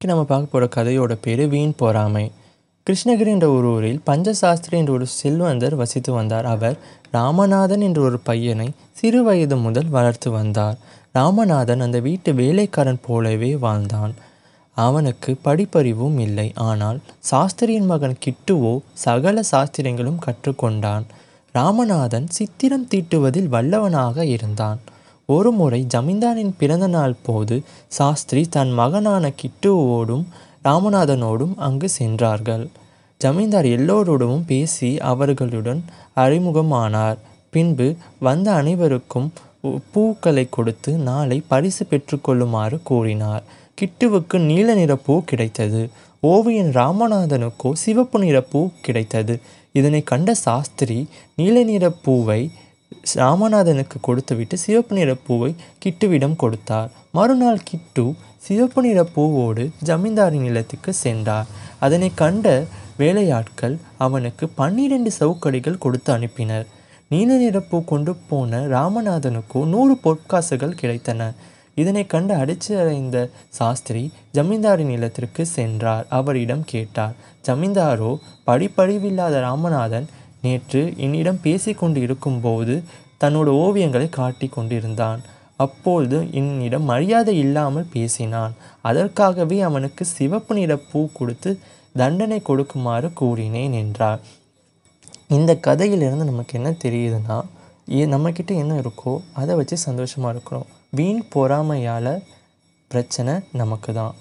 இன்றைக்கி நம்ம பார்க்க போகிற கதையோட பேர் வீண் பொறாமை. கிருஷ்ணகிரி என்ற ஒரு ஊரில் பஞ்சசாஸ்திரி என்ற ஒரு செல்வந்தர் வசித்து வந்தார். அவர் ராமநாதன் என்ற ஒரு பையனை சிறு வயது முதல் வளர்த்து வந்தார். ராமநாதன் அந்த வீட்டு வேலைக்காரன் போலவே வாழ்ந்தான். அவனுக்கு படிப்பறிவும் இல்லை. ஆனால் சாஸ்திரியின் மகன் கிட்டுவோ சகல சாஸ்திரியங்களும் கற்றுக்கொண்டான். ராமநாதன் சித்திரம் தீட்டுவதில் வல்லவனாக இருந்தான். ஒரு முறை ஜமீன்தாரின் பிறந்த நாள் போது சாஸ்திரி தன் மகனான கிட்டுவோடும் ராமநாதனோடும் அங்கு சென்றார்கள். ஜமீன்தார் எல்லோரோடும் பேசி அவர்களுடன் அறிமுகமானார். பின்பு வந்த அனைவருக்கும் உ- பூக்களை கொடுத்து நாளை பரிசு பெற்றுக்கொள்ளுமாறு கூறினார். கிட்டுவுக்கு நீல நிற பூ கிடைத்தது. ஓவியன் ராமநாதனுக்கோ சிவப்பு நிற பூ கிடைத்தது. இதனை கண்ட சாஸ்திரி நீல நிற பூவை ராமநாதனுக்கு கொடுத்துவிட்டு சிவப்பு நிற பூவை கிட்டுவிடம் கொடுத்தார். மறுநாள் கிட்டு சிவப்பு நிற பூவோடு ஜமீன்தாரின் நிலத்துக்கு சென்றார். அதனை கண்ட வேலையாட்கள் அவனுக்கு பன்னிரண்டு சவுக்கடிகள் கொடுத்து அனுப்பினர். நீல நிற பூ கொண்டு போன ராமநாதனுக்கோ நூறு பொற்காசுகள் கிடைத்தன. இதனை கண்டு அடிச்சடைந்த சாஸ்திரி ஜமீன்தாரின் நிலத்திற்கு சென்றார். அவரிடம் கேட்டார் ஜமீன்தாரோ படிப்படிவில்லாத ராமநாதன் நேற்று என்னிடம் பேசிக்கொண்டு இருக்கும்போது தன்னோட ஓவியங்களை காட்டிக் கொண்டிருந்தான். அப்பொழுது என்னிடம் மரியாதை இல்லாமல் பேசினான். அதற்காகவே அவனுக்கு சிவப்பு நிற பூ கொடுத்து தண்டனை கொடுக்குமாறு கூறினேன் என்றார். இந்த கதையிலிருந்து நமக்கு என்ன தெரியுதுன்னா ஏ நம்மக்கிட்ட என்ன இருக்கோ அதை வச்சு சந்தோஷமாக இருக்கணும் வீண் பொறாமையால் பிரச்சனை நமக்கு தான்